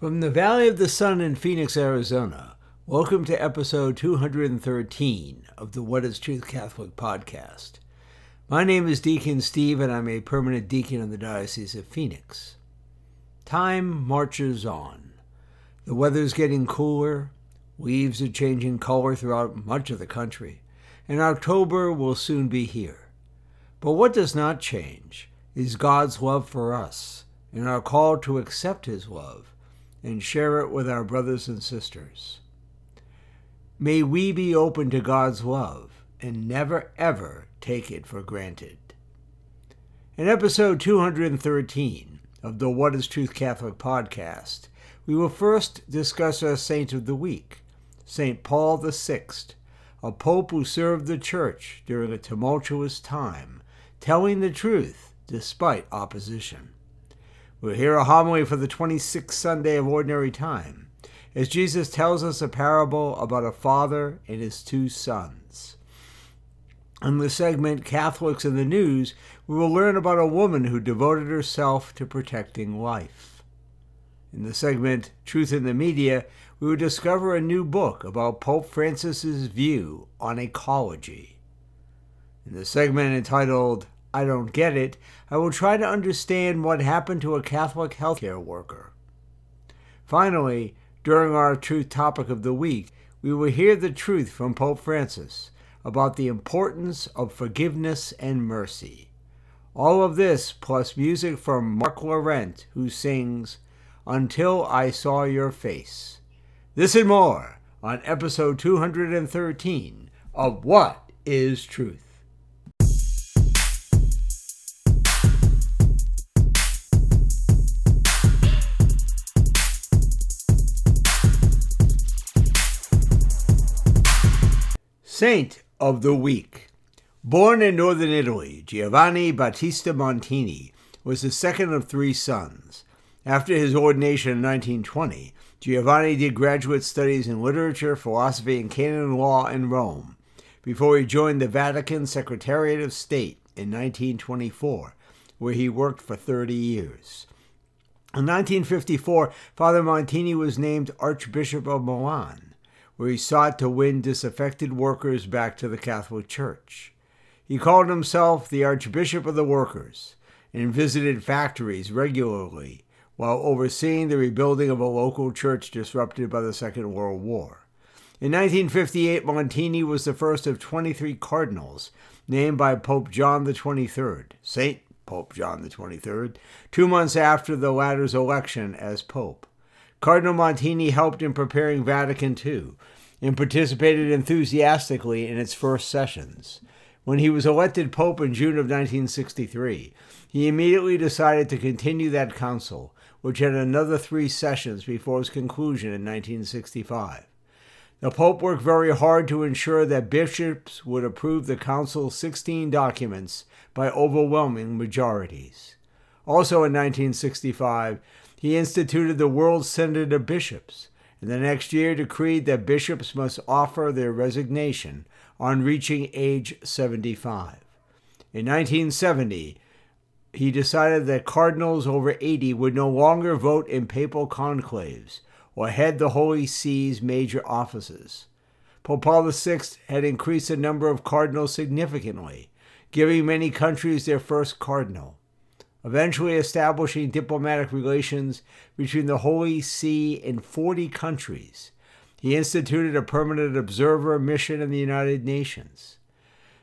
From the Valley of the Sun in Phoenix, Arizona, welcome to episode 213 of the What is Truth Catholic podcast. My name is Deacon Steve, and I'm a permanent deacon in the Diocese of Phoenix. Time marches on. The weather's getting cooler, leaves are changing color throughout much of the country, and October will soon be here. But what does not change is God's love for us and our call to accept His love and share it with our brothers and sisters. May we be open to God's love and never ever take it for granted. In episode 213 of the What is Truth Catholic podcast, we will first discuss our saint of the week, St. Paul VI, a pope who served the church during a tumultuous time, telling the truth despite opposition. We'll hear a homily for the 26th Sunday of Ordinary Time, as Jesus tells us a parable about a father and his two sons. In the segment Catholics in the News, we will learn about a woman who devoted herself to protecting life. In the segment Truth in the Media, we will discover a new book about Pope Francis's view on ecology. In the segment entitled I don't get it, I will try to understand what happened to a Catholic healthcare worker. Finally, during our truth topic of the week, we will hear the truth from Pope Francis about the importance of forgiveness and mercy. All of this plus music from Mark Laurent, who sings Until I Saw Your Face. This and more on episode 213 of What is Truth? Saint of the Week. Born in northern Italy, Giovanni Battista Montini was the second of three sons. After his ordination in 1920, Giovanni did graduate studies in literature, philosophy, and canon law in Rome before he joined the Vatican Secretariat of State in 1924, where he worked for 30 years. In 1954, Father Montini was named Archbishop of Milan where he sought to win disaffected workers back to the Catholic Church. He called himself the Archbishop of the Workers and visited factories regularly while overseeing the rebuilding of a local church disrupted by the Second World War. In 1958, Montini was the first of 23 cardinals named by Pope John XXIII, Saint Pope John XXIII, two months after the latter's election as Pope. Cardinal Montini helped in preparing Vatican II and participated enthusiastically in its first sessions. When he was elected Pope in June of 1963, he immediately decided to continue that council, which had another three sessions before its conclusion in 1965. The Pope worked very hard to ensure that bishops would approve the council's 16 documents by overwhelming majorities. Also in 1965, he instituted the World Synod of Bishops, and the next year decreed that bishops must offer their resignation on reaching age 75. In 1970, he decided that cardinals over 80 would no longer vote in papal conclaves or head the Holy See's major offices. Pope Paul VI had increased the number of cardinals significantly, giving many countries their first cardinal eventually establishing diplomatic relations between the Holy See and 40 countries. He instituted a permanent observer mission in the United Nations.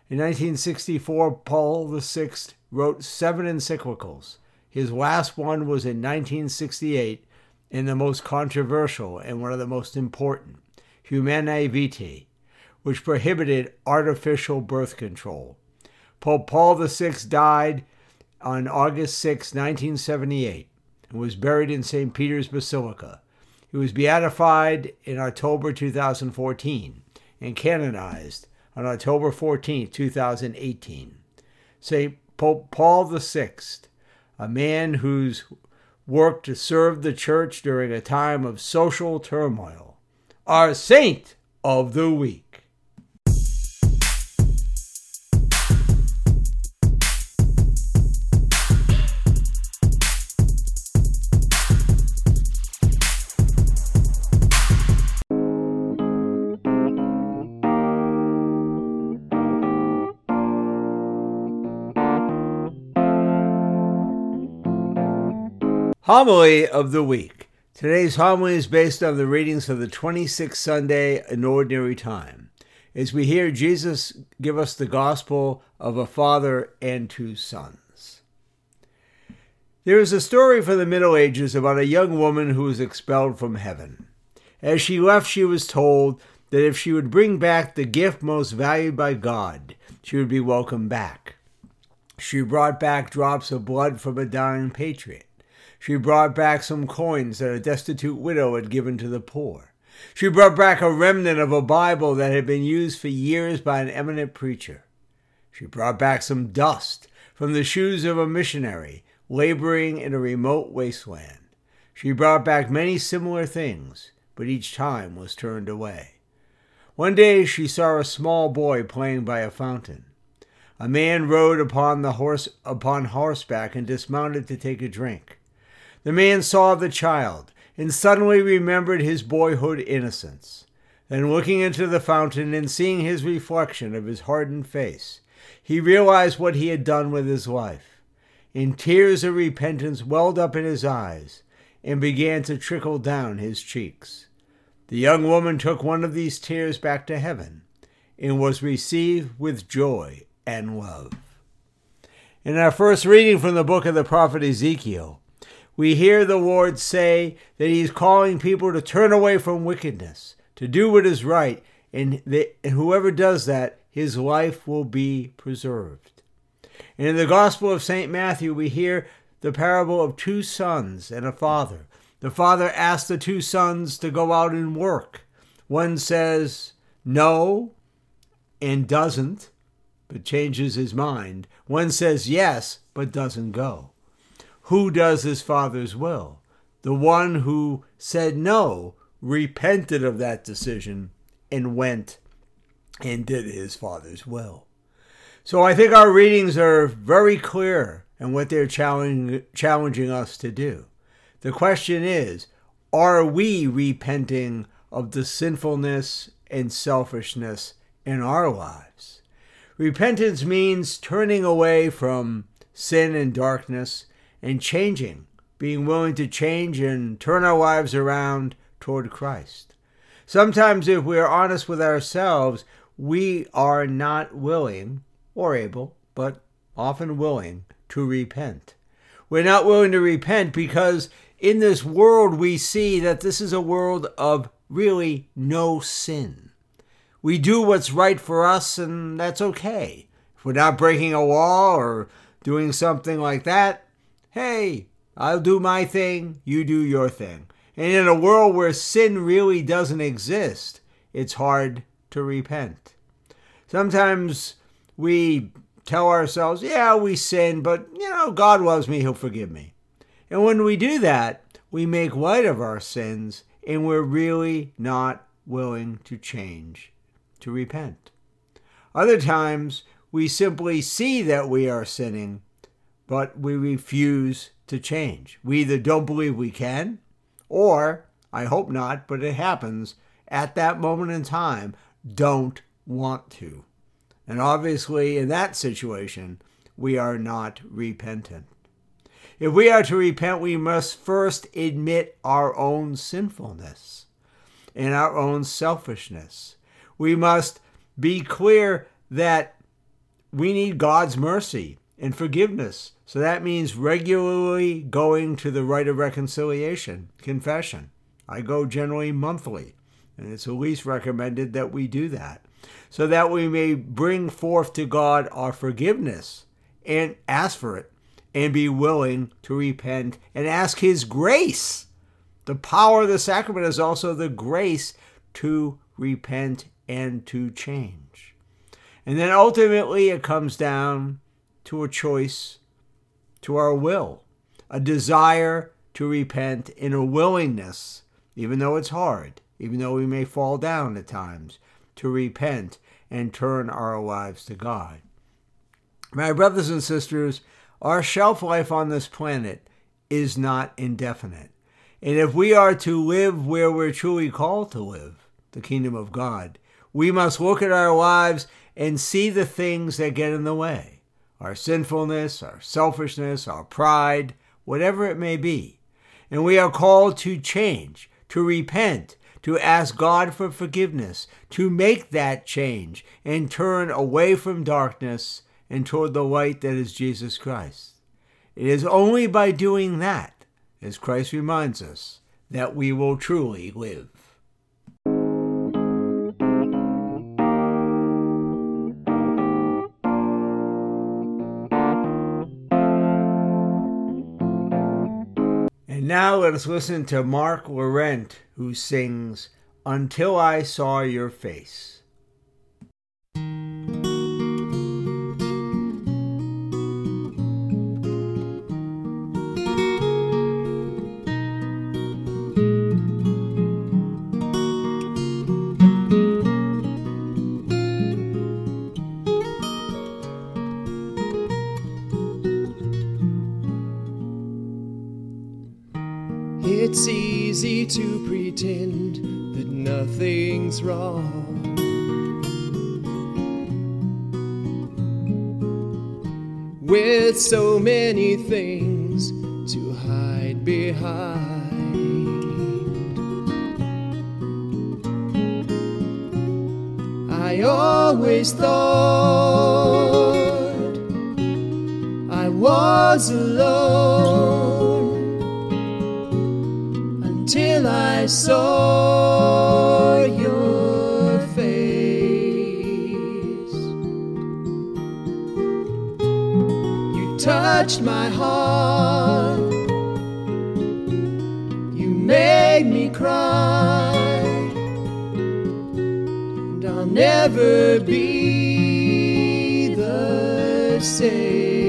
In 1964, Paul VI wrote seven encyclicals. His last one was in 1968, and the most controversial and one of the most important, Humanae Vitae, which prohibited artificial birth control. Pope Paul VI died on August 6, 1978, and was buried in St. Peter's Basilica. He was beatified in October 2014 and canonized on October 14, 2018. St. Pope Paul VI, a man whose work to serve the church during a time of social turmoil, our saint of the week. Homily of the Week. Today's homily is based on the readings for the 26th Sunday in Ordinary Time, as we hear Jesus give us the gospel of a father and two sons. There is a story from the Middle Ages about a young woman who was expelled from heaven. As she left, she was told that if she would bring back the gift most valued by God, she would be welcomed back. She brought back drops of blood from a dying patriot. She brought back some coins that a destitute widow had given to the poor. She brought back a remnant of a Bible that had been used for years by an eminent preacher. She brought back some dust from the shoes of a missionary laboring in a remote wasteland. She brought back many similar things, but each time was turned away. One day she saw a small boy playing by a fountain. A man rode upon the horse upon horseback and dismounted to take a drink. The man saw the child and suddenly remembered his boyhood innocence. Then, looking into the fountain and seeing his reflection of his hardened face, he realized what he had done with his life. And tears of repentance welled up in his eyes and began to trickle down his cheeks. The young woman took one of these tears back to heaven and was received with joy and love. In our first reading from the book of the prophet Ezekiel, we hear the Lord say that He's calling people to turn away from wickedness, to do what is right, and, that, and whoever does that, his life will be preserved. And in the Gospel of St. Matthew, we hear the parable of two sons and a father. The father asks the two sons to go out and work. One says no and doesn't, but changes his mind. One says yes, but doesn't go. Who does his father's will? The one who said no repented of that decision and went and did his father's will. So I think our readings are very clear in what they're challenging, challenging us to do. The question is are we repenting of the sinfulness and selfishness in our lives? Repentance means turning away from sin and darkness and changing, being willing to change and turn our lives around toward Christ. Sometimes, if we are honest with ourselves, we are not willing or able, but often willing to repent. We're not willing to repent because in this world we see that this is a world of really no sin. We do what's right for us, and that's okay. If we're not breaking a law or doing something like that, hey, I'll do my thing, you do your thing. And in a world where sin really doesn't exist, it's hard to repent. Sometimes we tell ourselves, yeah, we sin, but you know, God loves me, He'll forgive me. And when we do that, we make light of our sins and we're really not willing to change, to repent. Other times, we simply see that we are sinning but we refuse to change. We either don't believe we can, or, I hope not, but it happens, at that moment in time, don't want to. And obviously, in that situation, we are not repentant. If we are to repent, we must first admit our own sinfulness and our own selfishness. We must be clear that we need God's mercy and forgiveness so that means regularly going to the rite of reconciliation, confession. I go generally monthly, and it's at least recommended that we do that, so that we may bring forth to God our forgiveness and ask for it and be willing to repent and ask His grace. The power of the sacrament is also the grace to repent and to change. And then ultimately it comes down to a choice to our will, a desire to repent, in a willingness, even though it's hard, even though we may fall down at times, to repent and turn our lives to God. My brothers and sisters, our shelf life on this planet is not indefinite. And if we are to live where we're truly called to live, the kingdom of God, we must look at our lives and see the things that get in the way our sinfulness, our selfishness, our pride, whatever it may be. And we are called to change, to repent, to ask God for forgiveness, to make that change and turn away from darkness and toward the light that is Jesus Christ. It is only by doing that, as Christ reminds us, that we will truly live. Now let us listen to Mark Laurent, who sings Until I Saw Your Face. It's easy to pretend that nothing's wrong. With so many things to hide behind. I always thought I was alone saw your face. You touched my heart, you made me cry, and I'll never be the same.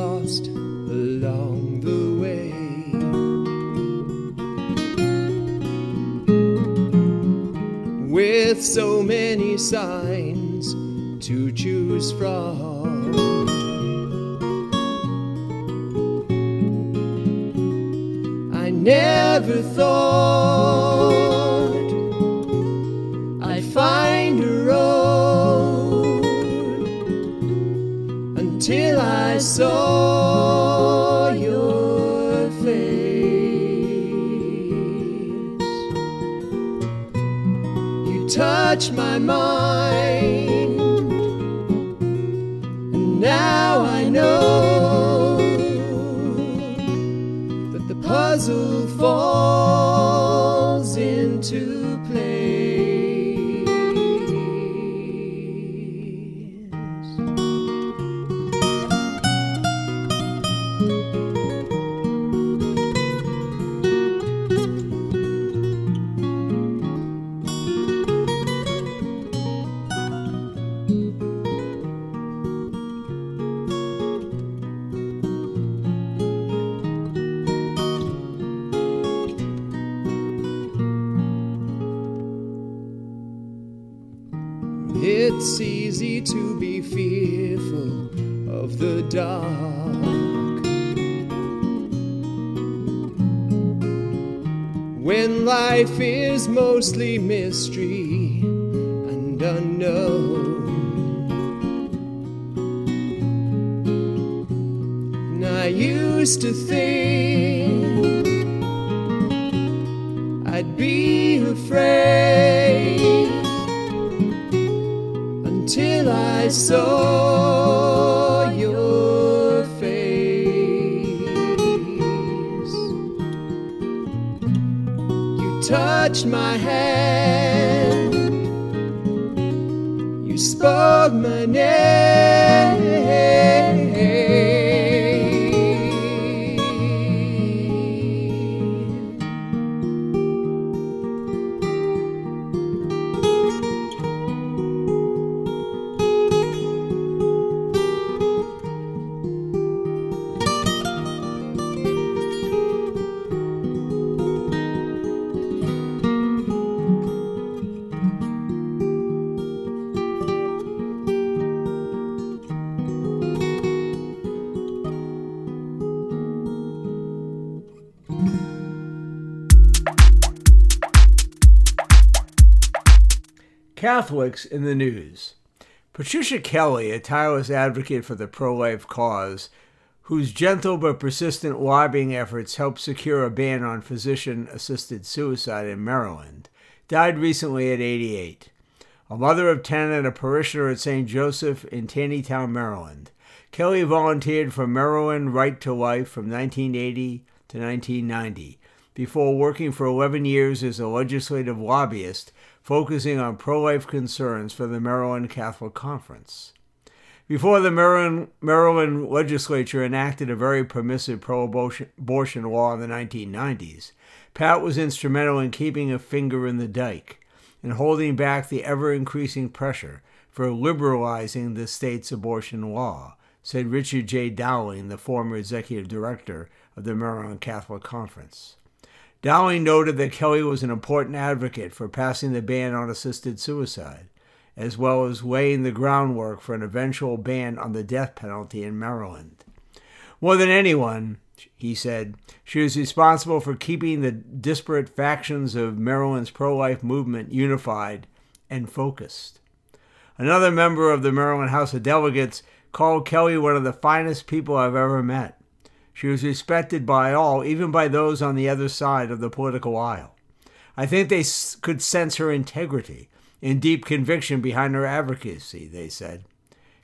Lost along the way. With so many signs to choose from. Touch my mind, When life is mostly mystery and unknown. And I used to think I'd be afraid until I saw Catholics in the news. Patricia Kelly, a tireless advocate for the pro life cause, whose gentle but persistent lobbying efforts helped secure a ban on physician assisted suicide in Maryland, died recently at 88. A mother of 10 and a parishioner at St. Joseph in Taneytown, Maryland, Kelly volunteered for Maryland Right to Life from 1980 to 1990 before working for 11 years as a legislative lobbyist focusing on pro life concerns for the Maryland Catholic Conference. Before the Maryland, Maryland legislature enacted a very permissive pro abortion law in the 1990s, Pat was instrumental in keeping a finger in the dike and holding back the ever increasing pressure for liberalizing the state's abortion law, said Richard J. Dowling, the former executive director of the Maryland Catholic Conference. Dowling noted that Kelly was an important advocate for passing the ban on assisted suicide, as well as laying the groundwork for an eventual ban on the death penalty in Maryland. More than anyone, he said, she was responsible for keeping the disparate factions of Maryland's pro life movement unified and focused. Another member of the Maryland House of Delegates called Kelly one of the finest people I've ever met. She was respected by all, even by those on the other side of the political aisle. I think they could sense her integrity and deep conviction behind her advocacy, they said.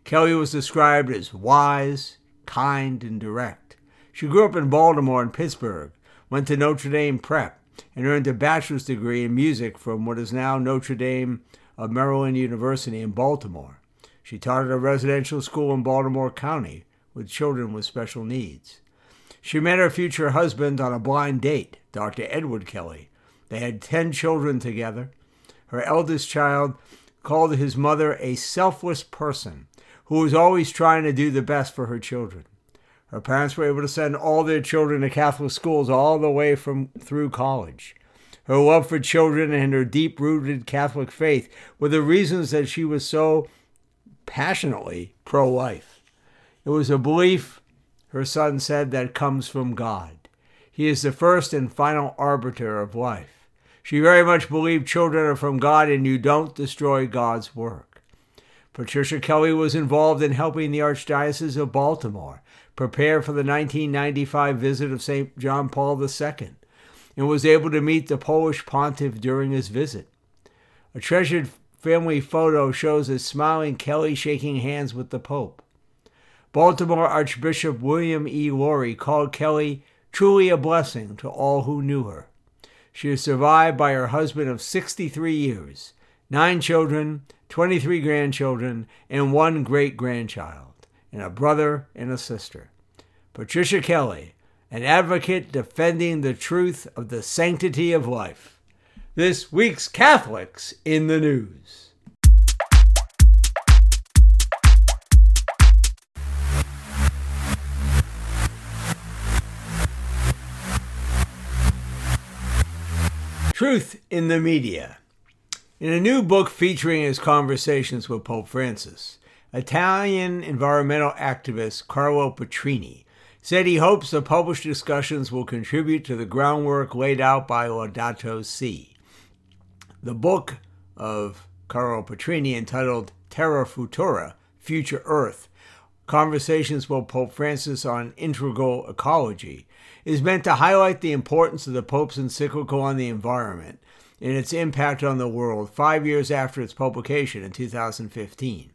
Kelly was described as wise, kind, and direct. She grew up in Baltimore and Pittsburgh, went to Notre Dame Prep, and earned a bachelor's degree in music from what is now Notre Dame of Maryland University in Baltimore. She taught at a residential school in Baltimore County with children with special needs. She met her future husband on a blind date, Dr. Edward Kelly. They had 10 children together. Her eldest child called his mother a selfless person who was always trying to do the best for her children. Her parents were able to send all their children to Catholic schools all the way from through college. Her love for children and her deep rooted Catholic faith were the reasons that she was so passionately pro life. It was a belief her son said that comes from God. He is the first and final arbiter of life. She very much believed children are from God and you don't destroy God's work. Patricia Kelly was involved in helping the Archdiocese of Baltimore prepare for the 1995 visit of St. John Paul II and was able to meet the Polish pontiff during his visit. A treasured family photo shows a smiling Kelly shaking hands with the Pope. Baltimore Archbishop William E. Lori called Kelly truly a blessing to all who knew her. She is survived by her husband of 63 years, nine children, 23 grandchildren, and one great grandchild, and a brother and a sister. Patricia Kelly, an advocate defending the truth of the sanctity of life. This week's Catholics in the News. Truth in the Media. In a new book featuring his conversations with Pope Francis, Italian environmental activist Carlo Petrini said he hopes the published discussions will contribute to the groundwork laid out by Laudato Si. The book of Carlo Petrini, entitled Terra Futura, Future Earth, Conversations with Pope Francis on Integral Ecology, is meant to highlight the importance of the Pope's encyclical on the environment and its impact on the world five years after its publication in 2015.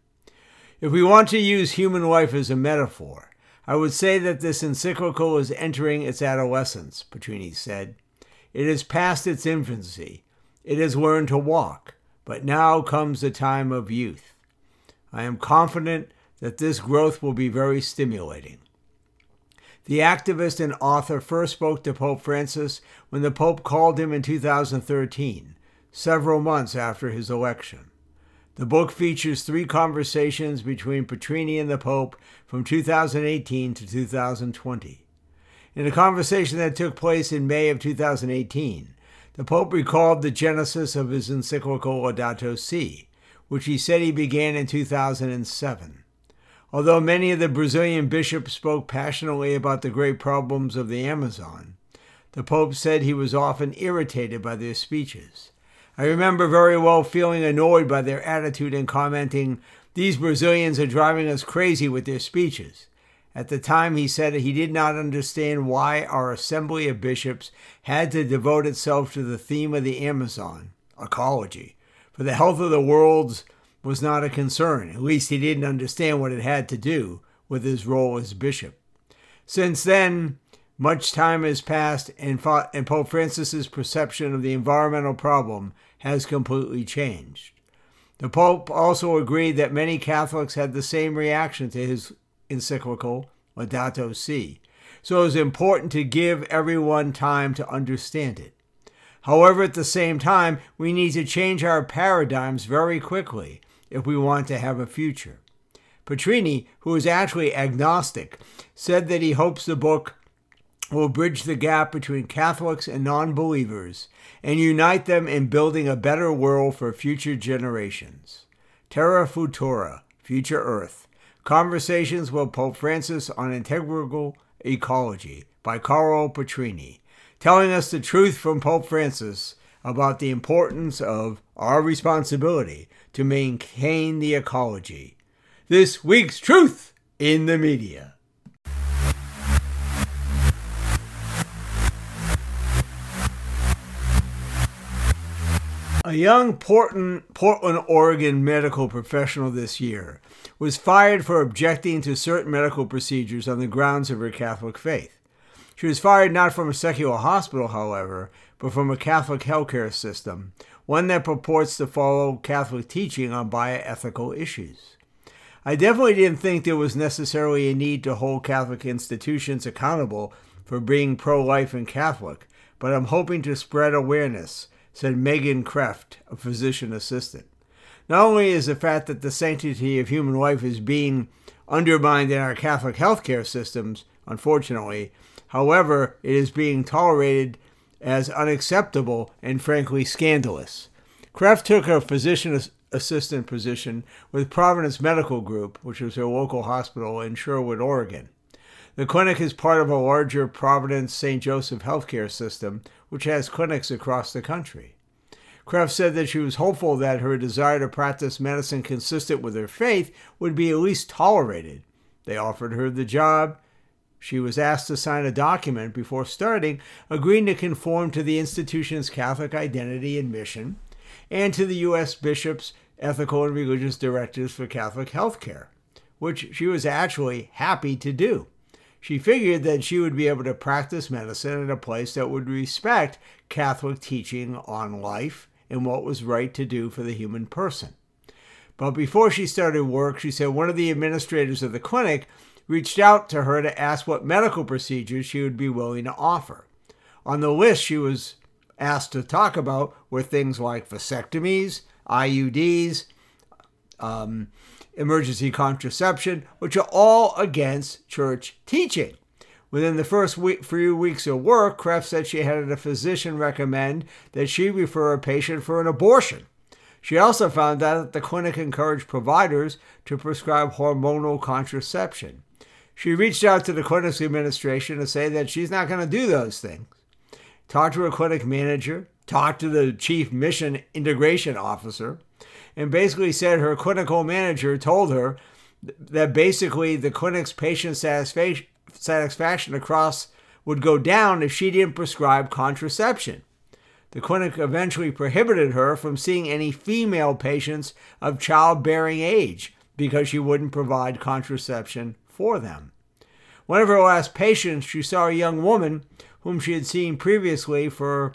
If we want to use human life as a metaphor, I would say that this encyclical is entering its adolescence, Petrini said. It has passed its infancy. It has learned to walk, but now comes the time of youth. I am confident that this growth will be very stimulating. The activist and author first spoke to Pope Francis when the Pope called him in 2013, several months after his election. The book features three conversations between Petrini and the Pope from 2018 to 2020. In a conversation that took place in May of 2018, the Pope recalled the genesis of his encyclical Laudato Si, which he said he began in 2007. Although many of the Brazilian bishops spoke passionately about the great problems of the Amazon, the Pope said he was often irritated by their speeches. I remember very well feeling annoyed by their attitude and commenting, These Brazilians are driving us crazy with their speeches. At the time, he said he did not understand why our assembly of bishops had to devote itself to the theme of the Amazon, ecology, for the health of the world was not a concern. At least he didn't understand what it had to do with his role as bishop. Since then, much time has passed, and, and Pope Francis's perception of the environmental problem has completely changed. The Pope also agreed that many Catholics had the same reaction to his encyclical Laudato Si, so it was important to give everyone time to understand it. However, at the same time, we need to change our paradigms very quickly if we want to have a future. Petrini, who is actually agnostic, said that he hopes the book will bridge the gap between Catholics and non believers and unite them in building a better world for future generations. Terra Futura, Future Earth, Conversations with Pope Francis on Integral Ecology by Carlo Petrini, telling us the truth from Pope Francis about the importance of our responsibility to maintain the ecology. This week's Truth in the Media. A young Portland, Portland, Oregon medical professional this year was fired for objecting to certain medical procedures on the grounds of her Catholic faith. She was fired not from a secular hospital, however, but from a Catholic healthcare system, one that purports to follow Catholic teaching on bioethical issues. I definitely didn't think there was necessarily a need to hold Catholic institutions accountable for being pro life and Catholic, but I'm hoping to spread awareness, said Megan Kreft, a physician assistant. Not only is the fact that the sanctity of human life is being undermined in our Catholic healthcare systems, unfortunately, however, it is being tolerated as unacceptable and frankly scandalous. Kreft took a physician assistant position with Providence Medical Group, which was a local hospital in Sherwood, Oregon. The clinic is part of a larger Providence St. Joseph healthcare system, which has clinics across the country. Kreft said that she was hopeful that her desire to practice medicine consistent with her faith would be at least tolerated. They offered her the job. She was asked to sign a document before starting, agreeing to conform to the institution's Catholic identity and mission and to the U.S. bishops, ethical, and religious directives for Catholic health care, which she was actually happy to do. She figured that she would be able to practice medicine at a place that would respect Catholic teaching on life and what was right to do for the human person. But before she started work, she said one of the administrators of the clinic reached out to her to ask what medical procedures she would be willing to offer. On the list she was asked to talk about were things like vasectomies, IUDs, um, emergency contraception, which are all against church teaching. Within the first week, few weeks of work, Kreft said she had a physician recommend that she refer a patient for an abortion. She also found out that the clinic encouraged providers to prescribe hormonal contraception. She reached out to the clinic's administration to say that she's not going to do those things. Talked to her clinic manager, talked to the chief mission integration officer, and basically said her clinical manager told her that basically the clinic's patient satisfaction satisfaction across would go down if she didn't prescribe contraception. The clinic eventually prohibited her from seeing any female patients of childbearing age because she wouldn't provide contraception for them. One of her last patients, she saw a young woman whom she had seen previously for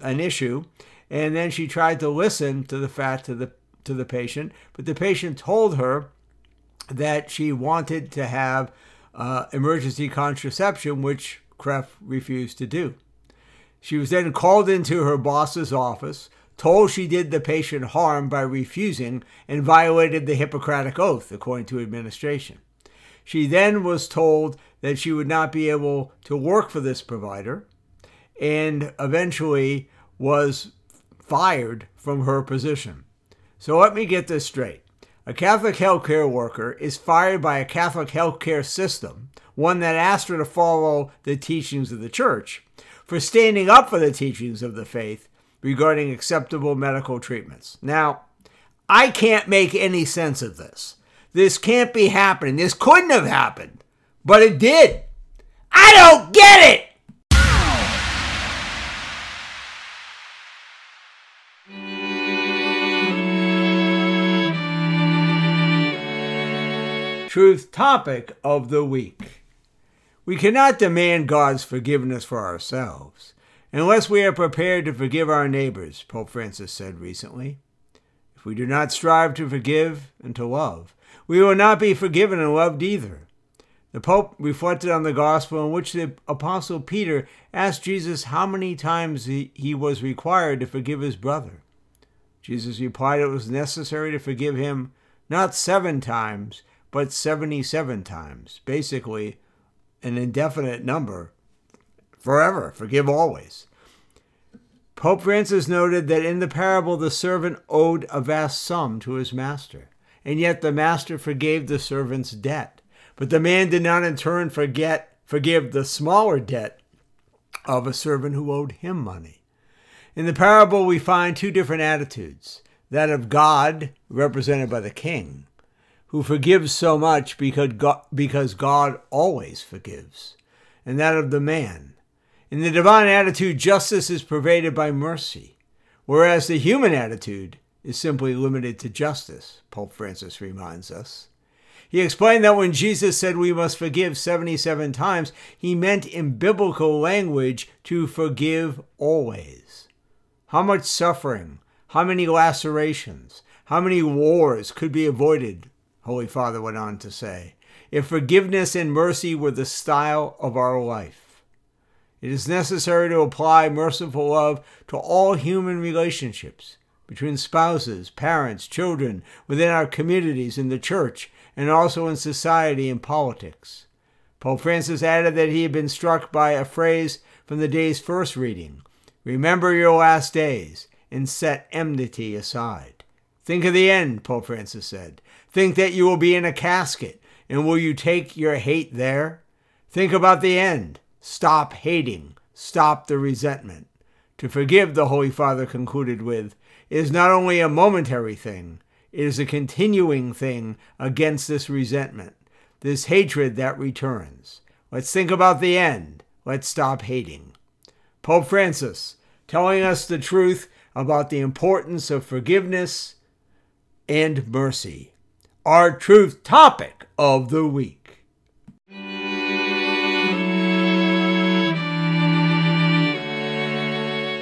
an issue, and then she tried to listen to the fact to the to the patient, but the patient told her that she wanted to have uh, emergency contraception, which Kreft refused to do. She was then called into her boss's office, told she did the patient harm by refusing and violated the Hippocratic Oath, according to administration. She then was told that she would not be able to work for this provider and eventually was fired from her position. So let me get this straight. A Catholic healthcare worker is fired by a Catholic healthcare system, one that asked her to follow the teachings of the church, for standing up for the teachings of the faith regarding acceptable medical treatments. Now, I can't make any sense of this. This can't be happening. This couldn't have happened, but it did. I don't get it. Truth topic of the week. We cannot demand God's forgiveness for ourselves unless we are prepared to forgive our neighbors, Pope Francis said recently. If we do not strive to forgive and to love, we will not be forgiven and loved either. The Pope reflected on the gospel in which the Apostle Peter asked Jesus how many times he, was required to forgive his brother. Jesus replied it was necessary to forgive him not seven times, but 77 times. Basically, an indefinite number forever. Forgive always. Pope Francis noted that in the parable, the servant owed a vast sum to his master, and yet the master forgave the servant's debt. But the man did not in turn forget, forgive the smaller debt of a servant who owed him money. In the parable, we find two different attitudes that of God, represented by the king, who forgives so much because God, because God always forgives, and that of the man. In the divine attitude, justice is pervaded by mercy, whereas the human attitude is simply limited to justice, Pope Francis reminds us. He explained that when Jesus said we must forgive 77 times, he meant in biblical language to forgive always. How much suffering, how many lacerations, how many wars could be avoided Holy Father went on to say, if forgiveness and mercy were the style of our life. It is necessary to apply merciful love to all human relationships between spouses, parents, children, within our communities, in the church, and also in society and politics. Pope Francis added that he had been struck by a phrase from the day's first reading Remember your last days and set enmity aside. Think of the end, Pope Francis said. Think that you will be in a casket, and will you take your hate there? Think about the end. Stop hating. Stop the resentment. To forgive, the Holy Father concluded with, is not only a momentary thing, it is a continuing thing against this resentment, this hatred that returns. Let's think about the end. Let's stop hating. Pope Francis, telling us the truth about the importance of forgiveness and mercy our truth topic of the week.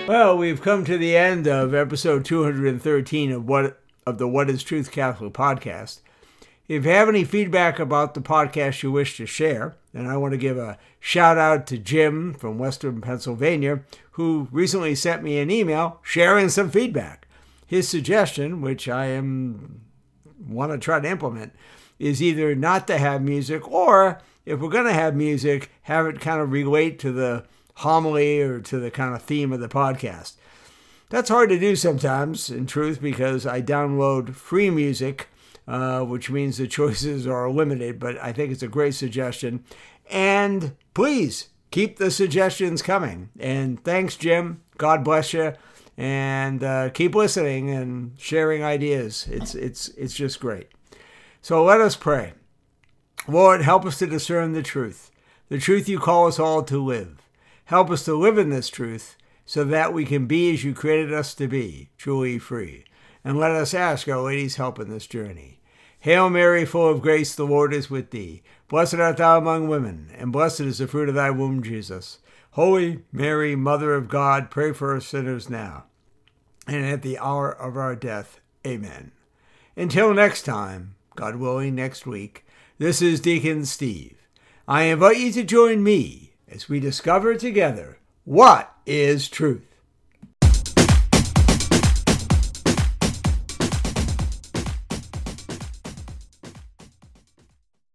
Well, we've come to the end of episode 213 of what of the What is Truth Catholic podcast. If you have any feedback about the podcast you wish to share, then I want to give a shout out to Jim from Western Pennsylvania, who recently sent me an email sharing some feedback. His suggestion, which I am want to try to implement is either not to have music or if we're going to have music, have it kind of relate to the homily or to the kind of theme of the podcast. That's hard to do sometimes, in truth, because I download free music, uh, which means the choices are limited, but I think it's a great suggestion. And please keep the suggestions coming. And thanks, Jim. God bless you and uh, keep listening and sharing ideas. It's it's it's just great. So let us pray. Lord, help us to discern the truth, the truth you call us all to live. Help us to live in this truth so that we can be as you created us to be, truly free. And let us ask Our Lady's help in this journey. Hail Mary, full of grace, the Lord is with thee. Blessed art thou among women, and blessed is the fruit of thy womb, Jesus. Holy Mary, Mother of God, pray for us sinners now and at the hour of our death. Amen. Until next time, God willing, next week, this is Deacon Steve. I invite you to join me as we discover together what is truth.